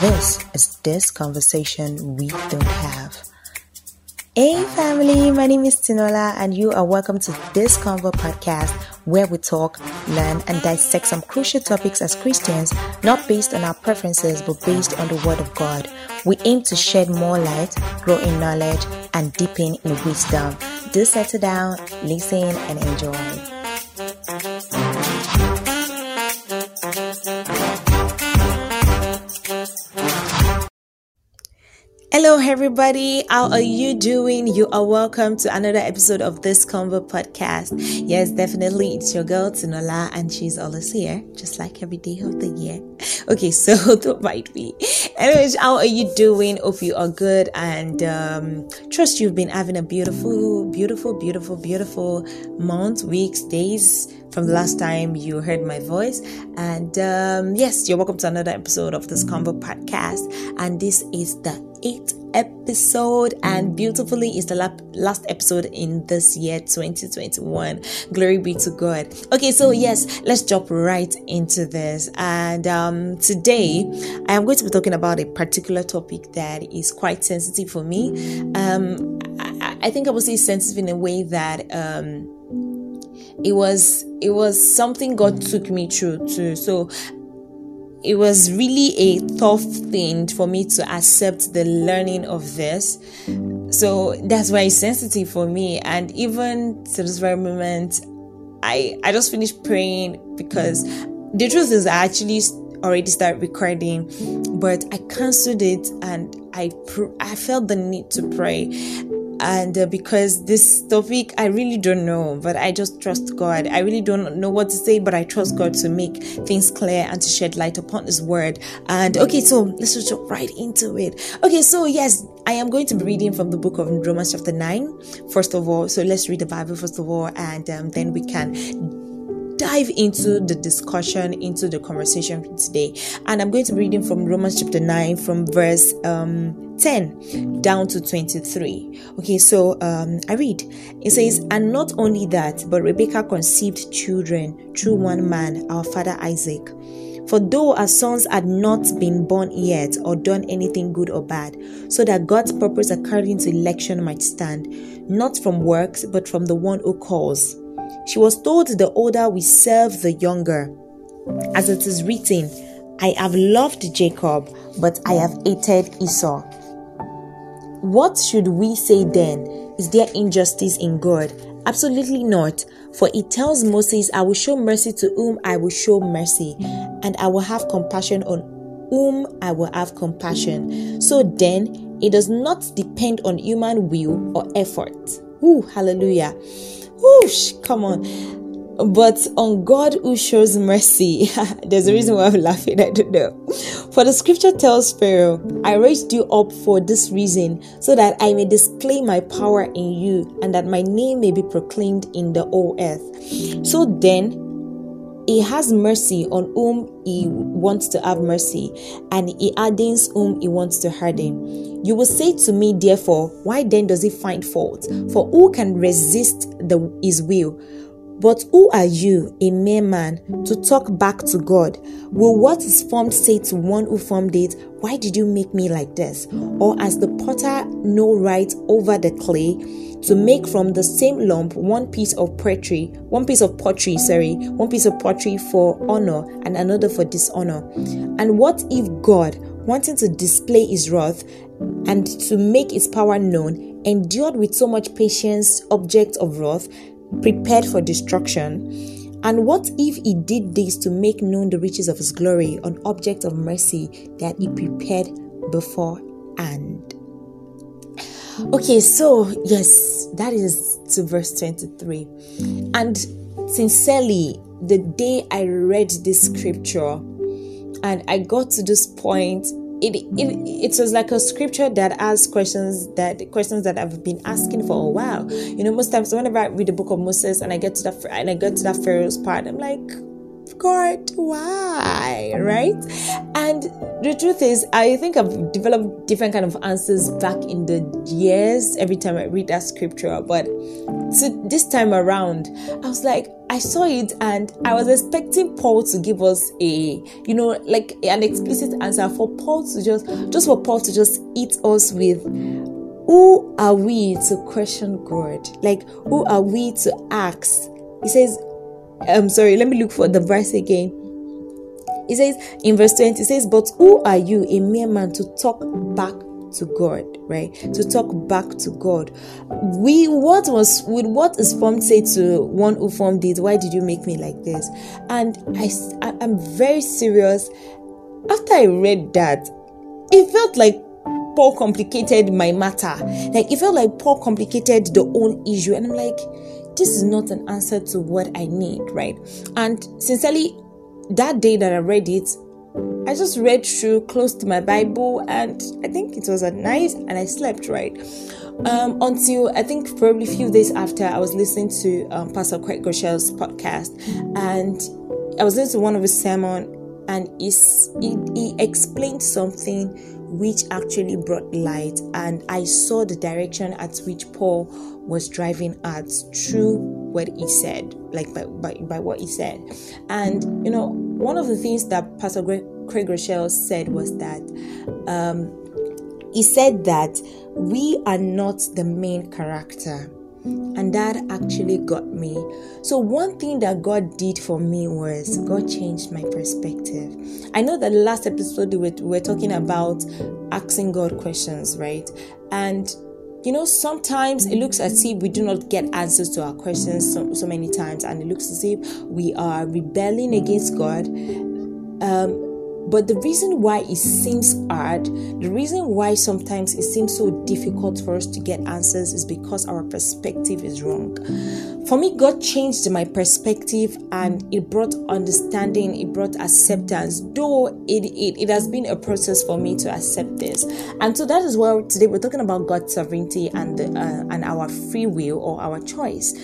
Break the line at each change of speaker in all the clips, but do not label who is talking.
This is This Conversation We Don't Have. Hey family, my name is Tinola and you are welcome to this Convo podcast where we talk, learn and dissect some crucial topics as Christians, not based on our preferences but based on the word of God. We aim to shed more light, grow in knowledge and deepen in wisdom. Do settle down, listen and enjoy. Hello, everybody. How are you doing? You are welcome to another episode of this Convo podcast. Yes, definitely. It's your girl, Tinola, and she's always here, just like every day of the year. Okay, so don't mind me. Anyways, how are you doing? Hope you are good and um, trust you've been having a beautiful, beautiful, beautiful, beautiful month, weeks, days from the last time you heard my voice. And um, yes, you're welcome to another episode of this Convo podcast. And this is the eighth episode and beautifully is the last episode in this year 2021 glory be to god. Okay so yes let's jump right into this. And um, today i am going to be talking about a particular topic that is quite sensitive for me. Um, I, I, think i would say sensitive in a way that um, it was it was something god took me through too so it was really a tough thing for me to accept the learning of this. So that's why it's sensitive for me. And even to this very moment, I I just finished praying because the truth is I actually already started recording, but I cancelled it and I pr- I felt the need to pray and uh, because this topic i really don't know but i just trust god. I really don't know what to say but i trust god to make things clear and to shed light upon his word. And okay so let's just jump right into it. Okay so yes i am going to be reading from the book of romans chapter 9 first of all. So let's read the bible first of all and um, then we can dive into the discussion, into the conversation today. And I'm going to be reading from Romans chapter 9, from verse um, 10 down to 23. Okay, so um, I read. It says, And not only that, but Rebekah conceived children through one man, our father Isaac. For though our sons had not been born yet or done anything good or bad, so that God's purpose according to election might stand, not from works, but from the one who calls. She was told the older we serve the younger. As it is written, I have loved Jacob, but I have hated Esau. What should we say then? Is there injustice in God? Absolutely not. For it tells Moses, I will show mercy to whom I will show mercy, and I will have compassion on whom I will have compassion. So then, it does not depend on human will or effort. Ooh, hallelujah. Whoosh, come on. But on God who shows mercy. There's a reason why I'm laughing, I don't know. For the scripture tells Pharaoh, I raised you up for this reason, so that I may display my power in you, and that my name may be proclaimed in the whole earth. So then, he has mercy on whom he wants to have mercy, and he hardens whom he wants to harden. You will say to me, therefore, why then does he find fault? For who can resist the, his will? But who are you, a mere man, to talk back to God? Will what is formed say to one who formed it, Why did you make me like this? Or as the potter no right over the clay to make from the same lump one piece of pottery, one piece of pottery, sorry, one piece of pottery for honor and another for dishonor? And what if God, wanting to display his wrath and to make his power known, endured with so much patience objects of wrath? prepared for destruction? And what if he did this to make known the riches of his glory on object of mercy that he prepared before and Okay, so yes, that is to verse 23. And sincerely, the day I read this scripture and I got to this point, it, it it was like a scripture that asks questions that questions that I've been asking for a while. You know, most times whenever I read the book of Moses and I get to that and I get to that Pharaoh's part, I'm like, God, why? Right? And the truth is, I think I've developed different kind of answers back in the years every time I read that scripture. But so this time around, I was like, I saw it and I was expecting Paul to give us a, you know, like an explicit answer for Paul to just, just for Paul to just eat us with who are we to question God? Like, who are we to ask? He says, I'm um, sorry, let me look for the verse again. He says in verse 20, it says, But who are you, a mere man, to talk back to God, right? To talk back to God. We what was with what is formed say to one who formed it, why did you make me like this? And I I'm very serious. After I read that, it felt like Paul complicated my matter. Like it felt like Paul complicated the whole issue. And I'm like, this is not an answer to what I need, right? And sincerely, that day that I read it, I just read through, close to my Bible, and I think it was at night, and I slept right. Um, until I think probably a few days after, I was listening to um, Pastor Craig Groeschel's podcast, and I was listening to one of his sermon, and he, he explained something which actually brought light, and I saw the direction at which Paul was driving at through what he said, like by, by, by what he said. And you know, one of the things that Pastor Craig Groeschel said was that um, he said that we are not the main character and that actually got me. So, one thing that God did for me was God changed my perspective. I know that last episode we were talking about asking God questions, right? And you know, sometimes it looks as if we do not get answers to our questions so, so many times, and it looks as if we are rebelling against God. Um, but the reason why it seems hard, the reason why sometimes it seems so difficult for us to get answers is because our perspective is wrong. For me, God changed my perspective and it brought understanding, it brought acceptance, though it, it, it has been a process for me to accept this. And so that is why today we're talking about God's sovereignty and, the, uh, and our free will or our choice.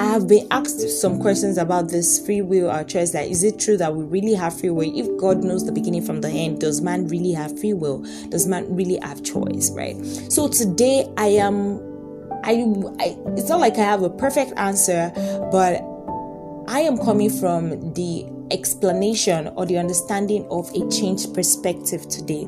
I have been asked some questions about this free will or choice. That is it true that we really have free will? If God knows the beginning from the end, does man really have free will? Does man really have choice? Right. So today I am. I, I it's not like I have a perfect answer, but I am coming from the explanation or the understanding of a changed perspective today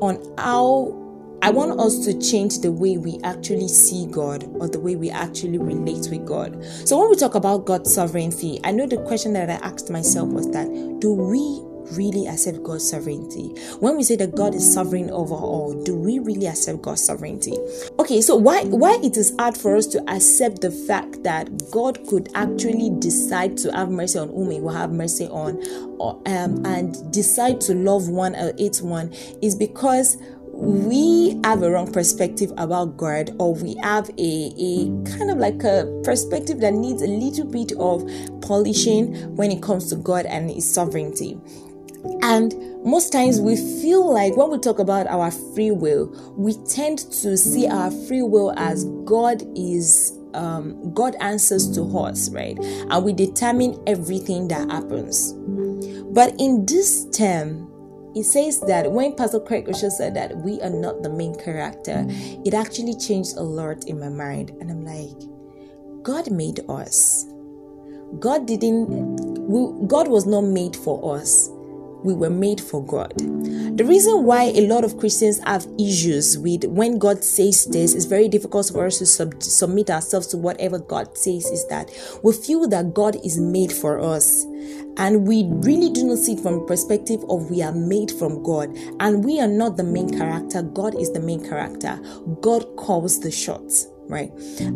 on how I want us to change the way we actually see God or the way we actually relate with God. So, when we talk about God's sovereignty, I know the question that I asked myself was that do we really accept God's sovereignty? When we say that God is sovereign over all, do we really accept God's sovereignty? Okay, so why why it is hard for us to accept the fact that God could actually decide to have mercy on whom He will have mercy on, or, um, and decide to love one or hate one, is because we have a wrong perspective about God, or we have a, a kind of like a perspective that needs a little bit of polishing when it comes to God and His sovereignty. And most times we feel like when we talk about our free will, we tend to see our free will as God is um, God answers to us, right? And we determine everything that happens. But in this term, it says that when Pastor Craig Groeschel said that we are not the main character, it actually changed a lot in my mind. And I'm like, God made us. God didn't, God was not made for us we were made for God. The reason why a lot of Christians have issues with when God says this is very difficult for us to sub- submit ourselves to whatever God says is that we feel that God is made for us. And we really do not see it from perspective of we are made from God and we are not the main character. God is the main character. God calls the shots right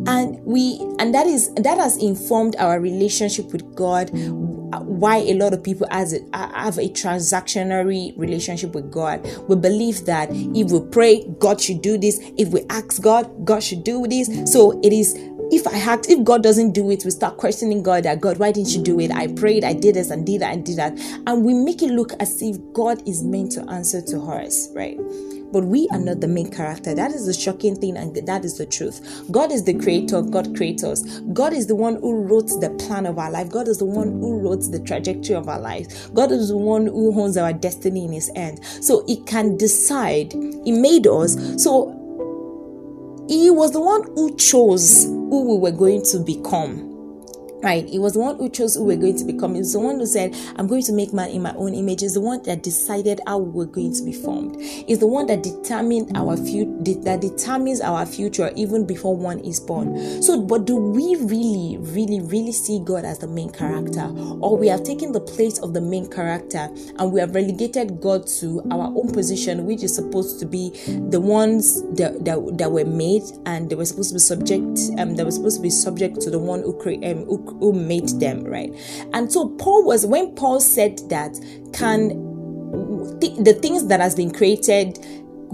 and we and that is that has informed our relationship with god why a lot of people has have a transactionary relationship with god we believe that if we pray god should do this if we ask god god should do this so it is if I act, if God doesn't do it, we start questioning God that God, why didn't you do it? I prayed, I did this and did that and did that. And we make it look as if God is meant to answer to us, right? But we are not the main character. That is the shocking thing, and that is the truth. God is the creator, God creates us. God is the one who wrote the plan of our life. God is the one who wrote the trajectory of our life. God is the one who owns our destiny in his hand. So he can decide. He made us. So he was the one who chose who we were going to become right? He was the one who chose who we're going to become. He's the one who said, I'm going to make man in my own image. He's the one that decided how we're going to be formed. He's the one that determined our future, that determines our future even before one is born. So, but do we really, really, really see God as the main character? Or we have taken the place of the main character and we have relegated God to our own position, which is supposed to be the ones that, that, that were made and they were supposed to be subject, um, they were supposed to be subject to the one who, cre- um, who who made them, right? And so Paul was when Paul said that, can th- the things that has been created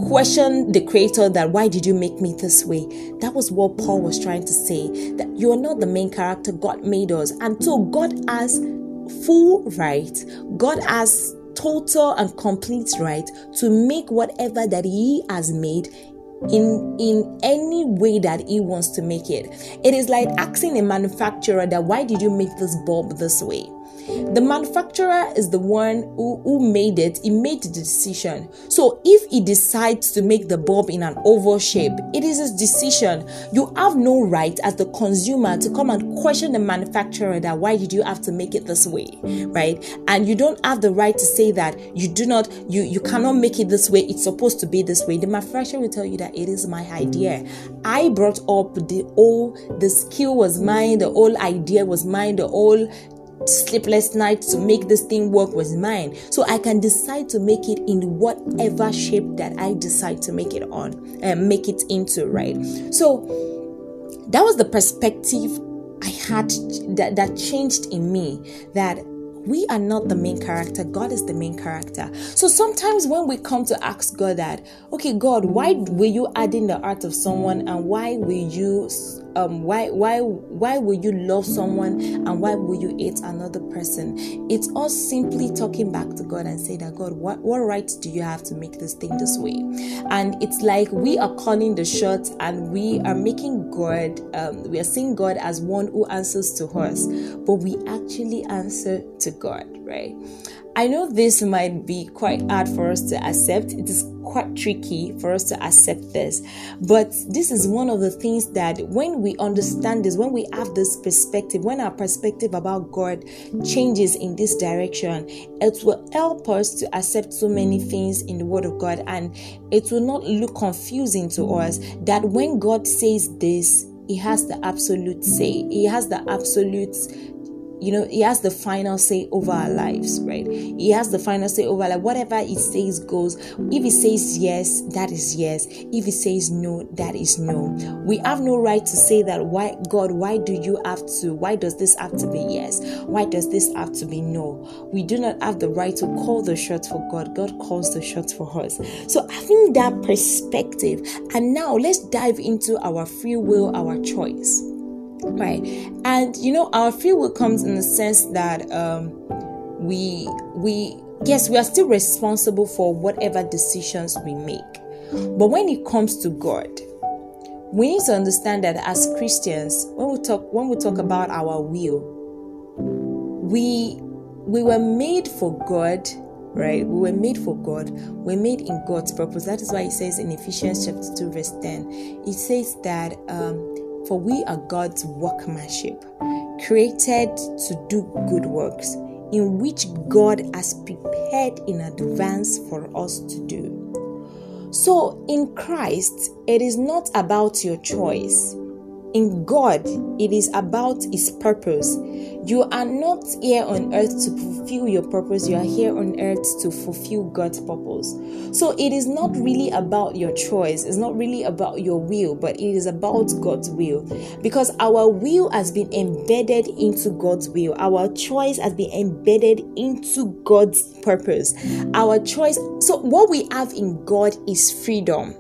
question the creator that why did you make me this way? That was what paul was trying to say that you're not the main character. God made us. And so god has full right god has total and complete right to make whatever that he has made in in any way that he wants to make it. It is like asking a manufacturer that why did you make this bulb this way the manufacturer is the one who, who made it, he made the decision. So if he decides to make the bulb in an oval shape, it is his decision. You have no right as the consumer to come and question the manufacturer that why did you have to make it this way, right? And you don't have the right to say that you do not, you, you cannot make it this way, it's supposed to be this way. The manufacturer will tell you that it is my idea. I brought up the whole, the skill was mine, the whole idea was mine, the whole sleepless nights to make this thing work was mine. So I can decide to make it in whatever shape that I decide to make it on and uh, make it into, right? So that was the perspective I had that, that changed in me that we are not the main character god is the main character so sometimes when we come to ask god that okay god why were you adding the art of someone and why will you um why why why will you love someone and why will you hate another person? It's us simply talking back to god and say that god what what right do you have to make this thing this way? And it's like we are calling the shots and we are making god um, we are seeing god as one who answers to us but we actually answer to god right I know this might be quite hard for us to accept. It is quite tricky for us to accept this. But this is one of the things that when we understand this, when we have this perspective, when our perspective about God changes in this direction, it will help us to accept so many things in the Word of God and it will not look confusing to us that when God says this, He has the absolute say, He has the absolute you know he has the final say over our lives right? He has the final say over like whatever he says goes. If he says yes that is yes. If he says no that is no. We have no right to say that why god why do you have to why does this have to be yes? Why does this have to be no? We do not have the right to call the shots for god. God calls the shots for us. So having that perspective and now let's dive into our free will our choice right. And you know our free will comes in the sense that um we we yes we are still responsible for whatever decisions we make. But when it comes to god we need to understand that as christians when we talk when we talk about our will we we were made for god right? We were made for god. We're made in god's purpose. That is why it says in ephesians chapter 2 verse 10 it says that um for we are God's workmanship, created to do good works, in which God has prepared in advance for us to do. So, in Christ, it is not about your choice. In God, it is about His purpose. You are not here on earth to fulfill your purpose, you are here on earth to fulfill God's purpose. So it is not really about your choice, it's not really about your will, but it is about God's will. Because our will has been embedded into God's will, our choice has been embedded into God's purpose. Our choice, so what we have in God is freedom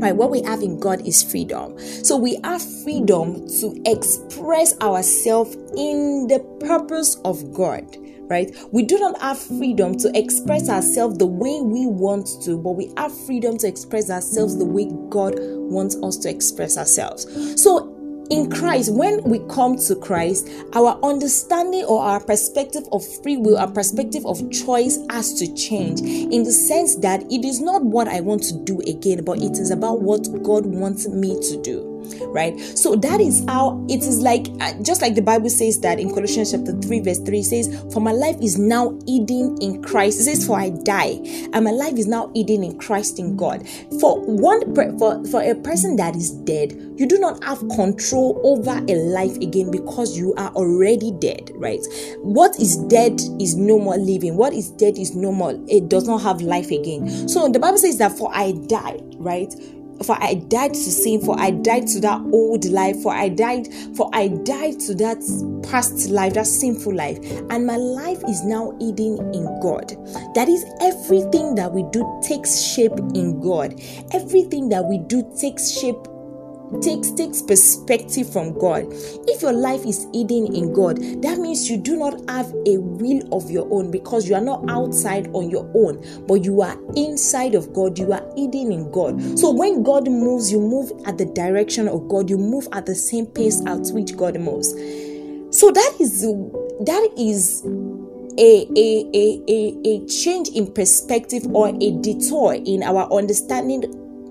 right? What we have in god is freedom. So we have freedom to express ourselves in the purpose of god right? We do not have freedom to express ourselves the way we want to but we have freedom to express ourselves the way god wants us to express ourselves. So in Christ, when we come to Christ, our understanding or our perspective of free will, our perspective of choice has to change in the sense that it is not what I want to do again, but it is about what God wants me to do right? So that is how it is like uh, just like the bible says that in colossians chapter 3 verse 3 says for my life is now hidden in christ. It says for i die and my life is now hidden in christ in god. For one for, for a person that is dead you do not have control over a life again because you are already dead right? What is dead is no more living. What is dead is no more it does not have life again. So the bible says that for i die right for I died to sin, for I died to that old life, for I died, for I died to that past life, that sinful life, and my life is now hidden in God. That is everything that we do takes shape in God. Everything that we do takes shape takes takes perspective from God. If your life is hidden in God, that means you do not have a will of your own because you are not outside on your own, but you are inside of God. You are hidden in God. So when God moves, you move at the direction of God. You move at the same pace at which God moves. So that is that is a, a, a, a, a change in perspective or a detour in our understanding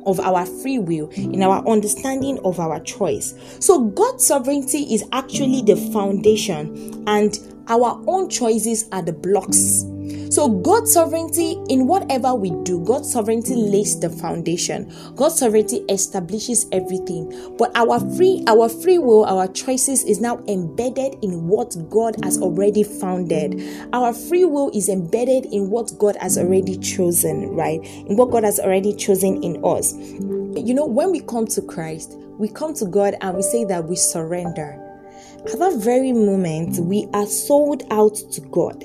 of our free will, in our understanding of our choice. So, God's sovereignty is actually the foundation, and our own choices are the blocks. So, God's sovereignty in whatever we do, God's sovereignty lays the foundation. God's sovereignty establishes everything. But our free, our free will, our choices is now embedded in what God has already founded. Our free will is embedded in what God has already chosen, right? In what God has already chosen in us. You know, when we come to Christ, we come to God and we say that we surrender. At that very moment, we are sold out to God.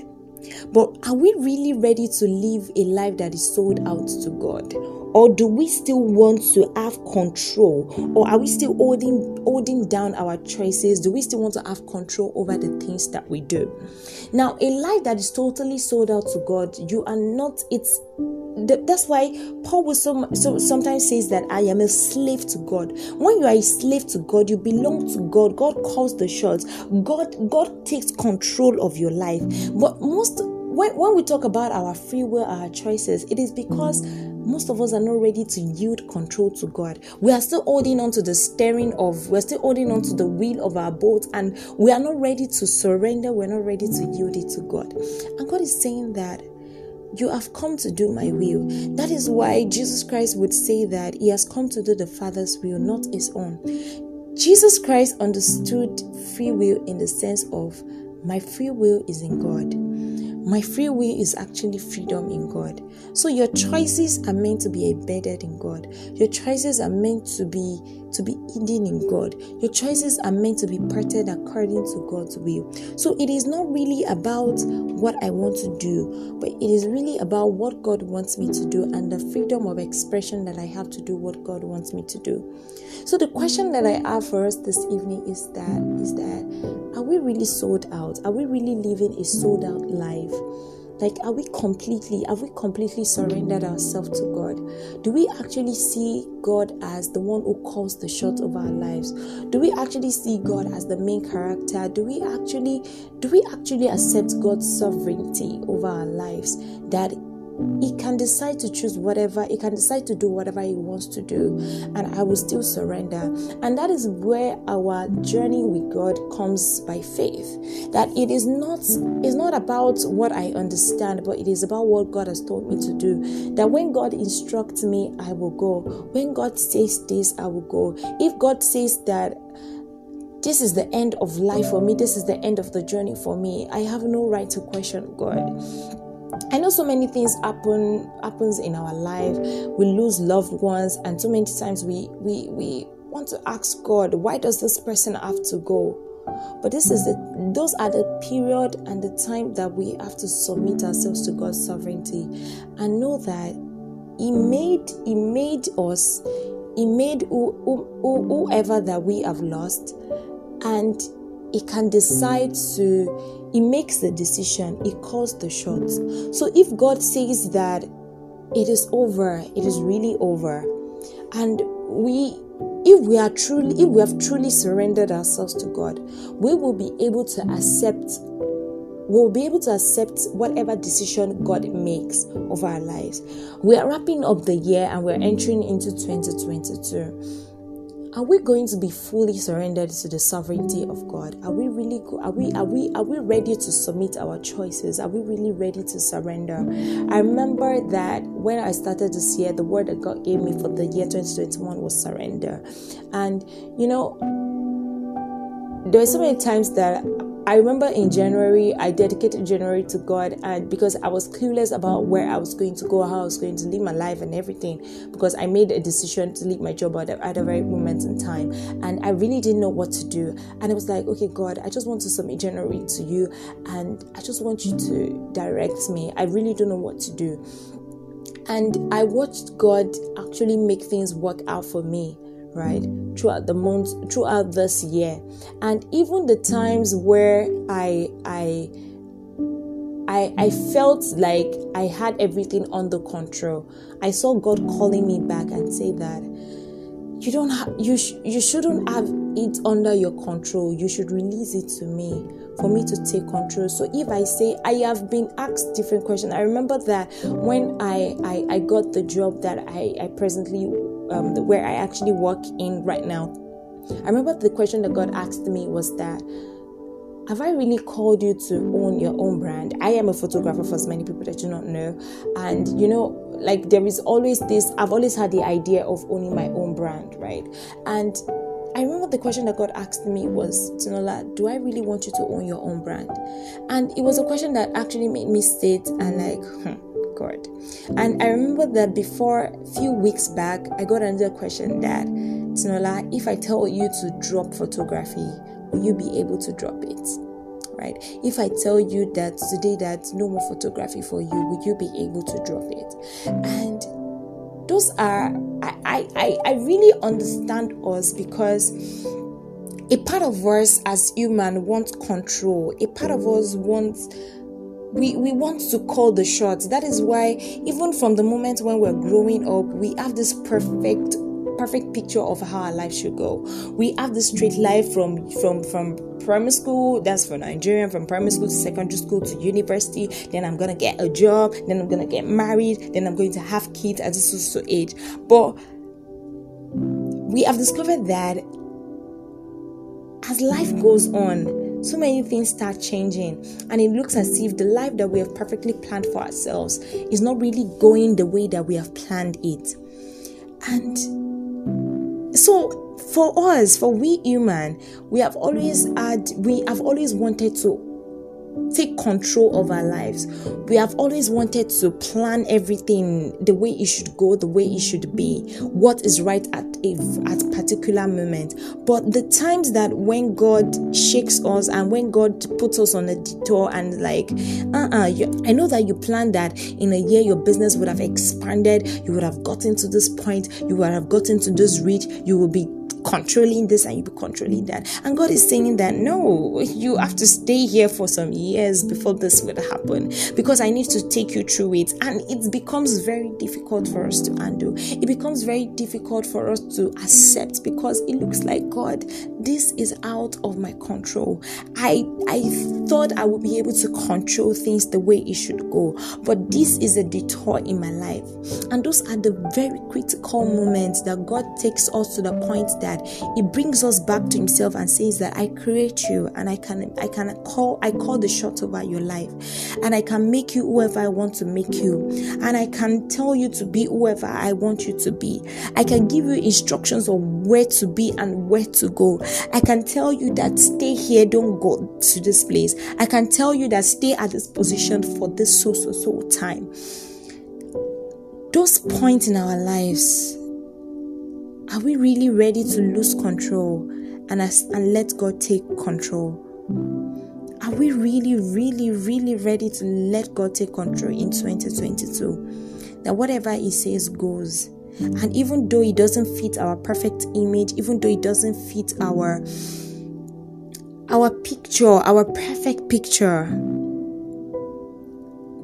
But are we really ready to live a life that is sold out to God? Or do we still want to have control? Or are we still holding holding down our choices? Do we still want to have control over the things that we do? Now, a life that is totally sold out to God, you are not it's that's why Paul will so, so sometimes says that I am a slave to God. When you are a slave to God, you belong to God. God calls the shots. God God takes control of your life. But most when, when we talk about our free will, our choices, it is because most of us are not ready to yield control to God. We are still holding on to the steering of, we're still holding on to the wheel of our boat, and we are not ready to surrender. We're not ready to yield it to God. And God is saying that you have come to do my will. That is why Jesus Christ would say that he has come to do the Father's will, not his own. Jesus Christ understood free will in the sense of my free will is in God. My free will is actually freedom in God. So your choices are meant to be embedded in God. Your choices are meant to be to be hidden in God. Your choices are meant to be parted according to God's will. So it is not really about what I want to do, but it is really about what God wants me to do and the freedom of expression that I have to do what God wants me to do. So the question that I have for us this evening is that is that are we really sold out? Are we really living a sold out life? Like, are we completely, have we completely surrendered ourselves to God? Do we actually see God as the one who calls the shots of our lives? Do we actually see God as the main character? Do we actually, do we actually accept God's sovereignty over our lives? That he can decide to choose whatever he can decide to do whatever he wants to do and i will still surrender. And that is where our journey with god comes by faith. That it is not it's not about what i understand but it is about what god has told me to do. That when god instructs me i will go. When god says this i will go. If god says that this is the end of life for me this is the end of the journey for me i have no right to question god I know so many things happen happens in our life. We lose loved ones, and so many times we we we want to ask God, why does this person have to go? But this is the those are the period and the time that we have to submit ourselves to God's sovereignty and know that He made He made us He made who, who, whoever that we have lost, and He can decide to. He makes the decision. He calls the shots. So if God says that it is over, it is really over, and we if we are truly if we have truly surrendered ourselves to god we will be able to accept we'll be able to accept whatever decision god makes of our lives we are wrapping up the year and we're entering into 2022 are we going to be fully surrendered to the sovereignty of God? Are we really are we are we are we ready to submit our choices? Are we really ready to surrender? I remember that when I started this year, the word that God gave me for the year 2021 was surrender. And you know, there were so many times that I remember in January, I dedicated January to God, and because I was clueless about where I was going to go, how I was going to live my life, and everything, because I made a decision to leave my job at, at a very moment in time, and I really didn't know what to do. And I was like, okay, God, I just want to submit January to you, and I just want you to direct me. I really don't know what to do. And I watched God actually make things work out for me right throughout the months throughout this year and even the times where i i I, I felt like I had everything under control. I saw God calling me back and say that you don't have you sh- you shouldn't have it under your control. You should release it to me for me to take control. So if I say I have been asked different questions, I remember that when I I, I got the job that I, I presently um, where I actually work in right now. I remember the question that God asked me was that have I really called you to own your own brand? I am a photographer for as many people that do not know. And you know, like there is always this, I've always had the idea of owning my own brand, right? And I remember the question that God asked me was, Tinola, do I really want you to own your own brand? And it was a question that actually made me sit and like, hmm, And I remember that before a few weeks back, I got another question that, Tinola, if I tell you to drop photography, will you be able to drop it? Right? If I tell you that today that no more photography for you, will you be able to drop it? And those are I, I, I really understand us because a part of us as human wants control. A part of us wants we, we want to call the shots. That is why, even from the moment when we're growing up, we have this perfect perfect picture of how our life should go. We have the straight life from from from primary school, that's for Nigerian, from primary school to secondary school to university. Then I'm gonna get a job. Then I'm gonna get married. Then I'm going to have kids at this so age. But we have discovered that as life goes on, so many things start changing and it looks as if the life that we have perfectly planned for ourselves is not really going the way that we have planned it. And so for us for we human we have always had we have always wanted to take control of our lives. We have always wanted to plan everything the way it should go, the way it should be, what is right at a at particular moment. But the times that when God shakes us and when God puts us on a detour and like, uh-uh, you, I know that you planned that in a year your business would have expanded, you would have gotten to this point, you would have gotten to this reach, you will be controlling this and you be controlling that. And God is saying that no, you have to stay here for some years before this would happen because I need to take you through it. And it becomes very difficult for us to handle. It becomes very difficult for us to accept because it looks like God, this is out of my control. I I thought I would be able to control things the way it should go, but this is a detour in my life. And those are the very critical moments that God takes us to the point that he brings us back to himself and says that I create you and I can I can call I call the shot over your life and I can make you whoever I want to make you and I can tell you to be whoever I want you to be. I can give you instructions on where to be and where to go. I can tell you that stay here, don't go to this place. I can tell you that stay at this position for this so so so time. Those points in our lives are we really ready to lose control and, as, and let God take control? Are we really, really, really ready to let God take control in 2022? That whatever He says goes, And even though it doesn't fit our perfect image, even though it doesn't fit our our picture, our perfect picture,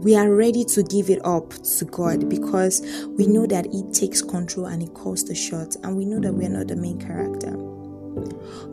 we are ready to give it up to God because we know that He takes control and He calls the shots, and we know that we are not the main character.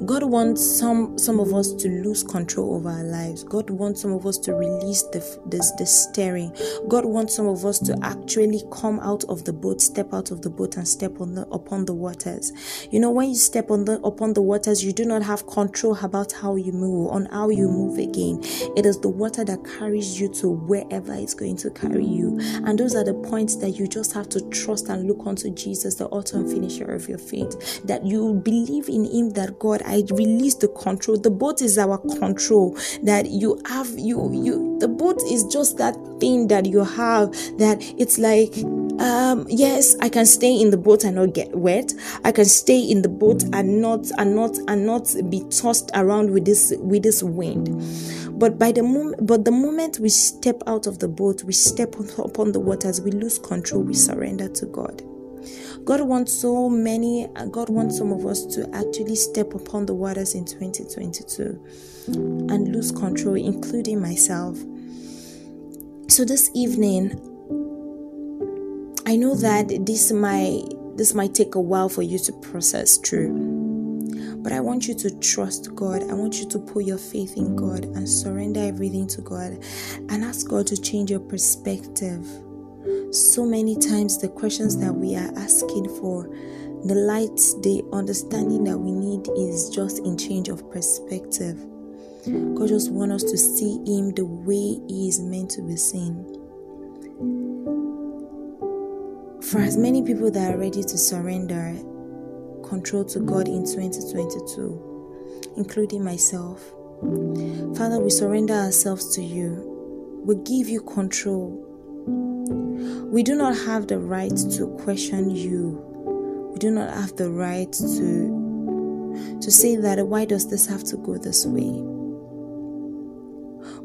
God wants some some of us to lose control over our lives. God wants some of us to release the, the, the steering. God wants some of us to actually come out of the boat, step out of the boat, and step on the upon the waters. You know, when you step on the upon the waters, you do not have control about how you move, on how you move again. It is the water that carries you to wherever it's going to carry you. And those are the points that you just have to trust and look unto Jesus, the author and finisher of your faith. That you believe in Him that God I release the control. The boat is our control. That you have you you the boat is just that thing that you have that it's like um yes i can stay in the boat and not get wet i can stay in the boat and not and not and not be tossed around with this with this wind but by the moment but the moment we step out of the boat we step upon the waters we lose control we surrender to god God wants so many, God wants some of us to actually step upon the waters in 2022 and lose control, including myself. So this evening, I know that this might this might take a while for you to process through. But I want you to trust God. I want you to put your faith in God and surrender everything to God and ask God to change your perspective so many times the questions that we are asking for the light the understanding that we need is just in change of perspective. God just wants us to see him the way he is meant to be seen. For as many people that are ready to surrender control to god in 2022 including myself father we surrender ourselves to you. We give you control we do not have the right to question you. We do not have the right to to say that why does this have to go this way?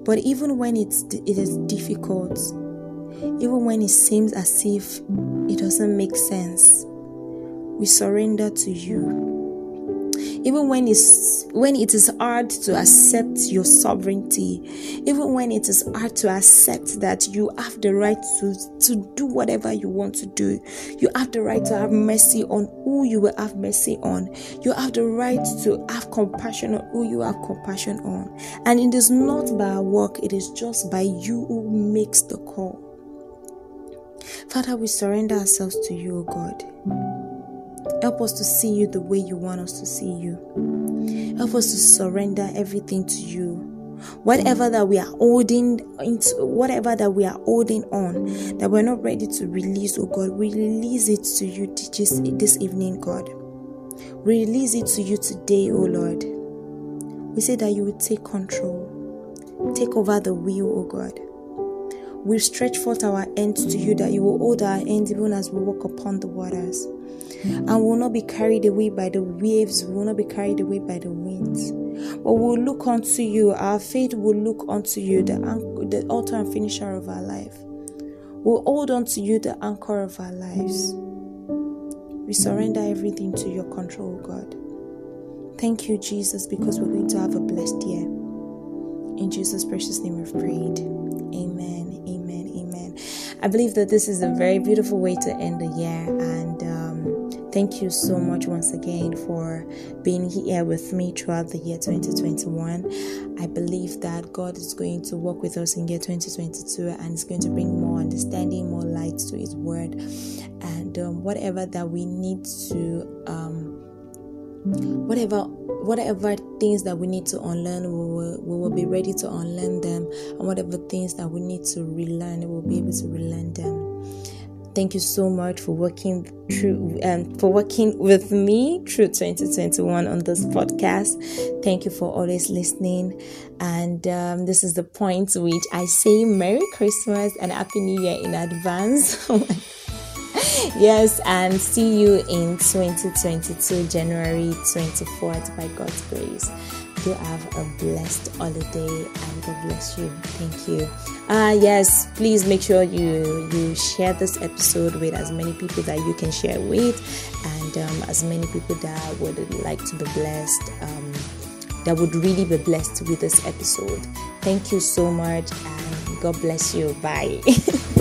But even when it's it is difficult, even when it seems as if it doesn't make sense, we surrender to you even when it's when it is hard to accept your sovereignty even when it is hard to accept that you have the right to to do whatever you want to do you have the right to have mercy on who you will have mercy on. You have the right to have compassion on who you have compassion on. And it is not by work it is just by you who makes the call. Father we surrender ourselves to you o god Help us to see you the way you want us to see you. Help us to surrender everything to you. Whatever that we are holding into, whatever that we are holding on, that we're not ready to release, oh God, we release it to you this, this evening, God. We release it to you today, oh Lord. We say that you will take control, take over the wheel, oh God. We stretch forth our hands to you that you will hold our hands even as we walk upon the waters. And we will not be carried away by the waves, we will not be carried away by the winds. But we'll look unto you, our faith will look unto you, the, the author and finisher of our life. We'll hold on to you, the anchor of our lives. We surrender everything to your control, God. Thank you, Jesus, because we're going to have a blessed year. In Jesus' precious name we've prayed. Amen. I believe that this is a very beautiful way to end the year. And um, thank you so much once again for being here with me throughout the year 2021. I believe that God is going to work with us in year 2022 and is going to bring more understanding, more light to His Word. And um, whatever that we need to. Um, whatever whatever things that we need to unlearn we will, we will be ready to unlearn them. And whatever things that we need to relearn we will be able to relearn them. Thank you so much for working through and um, for working with me through 2021 on this podcast. Thank you for always listening. And um, this is the point which i say merry christmas and happy new year in advance yes, and see you in 2022, January 24th, by God's grace. do have a blessed holiday and God bless you. Thank you. Uh yes, please make sure you you share this episode with as many people that you can share with and um, as many people that would like to be blessed um, that would really be blessed with this episode. Thank you so much and God bless you. Bye.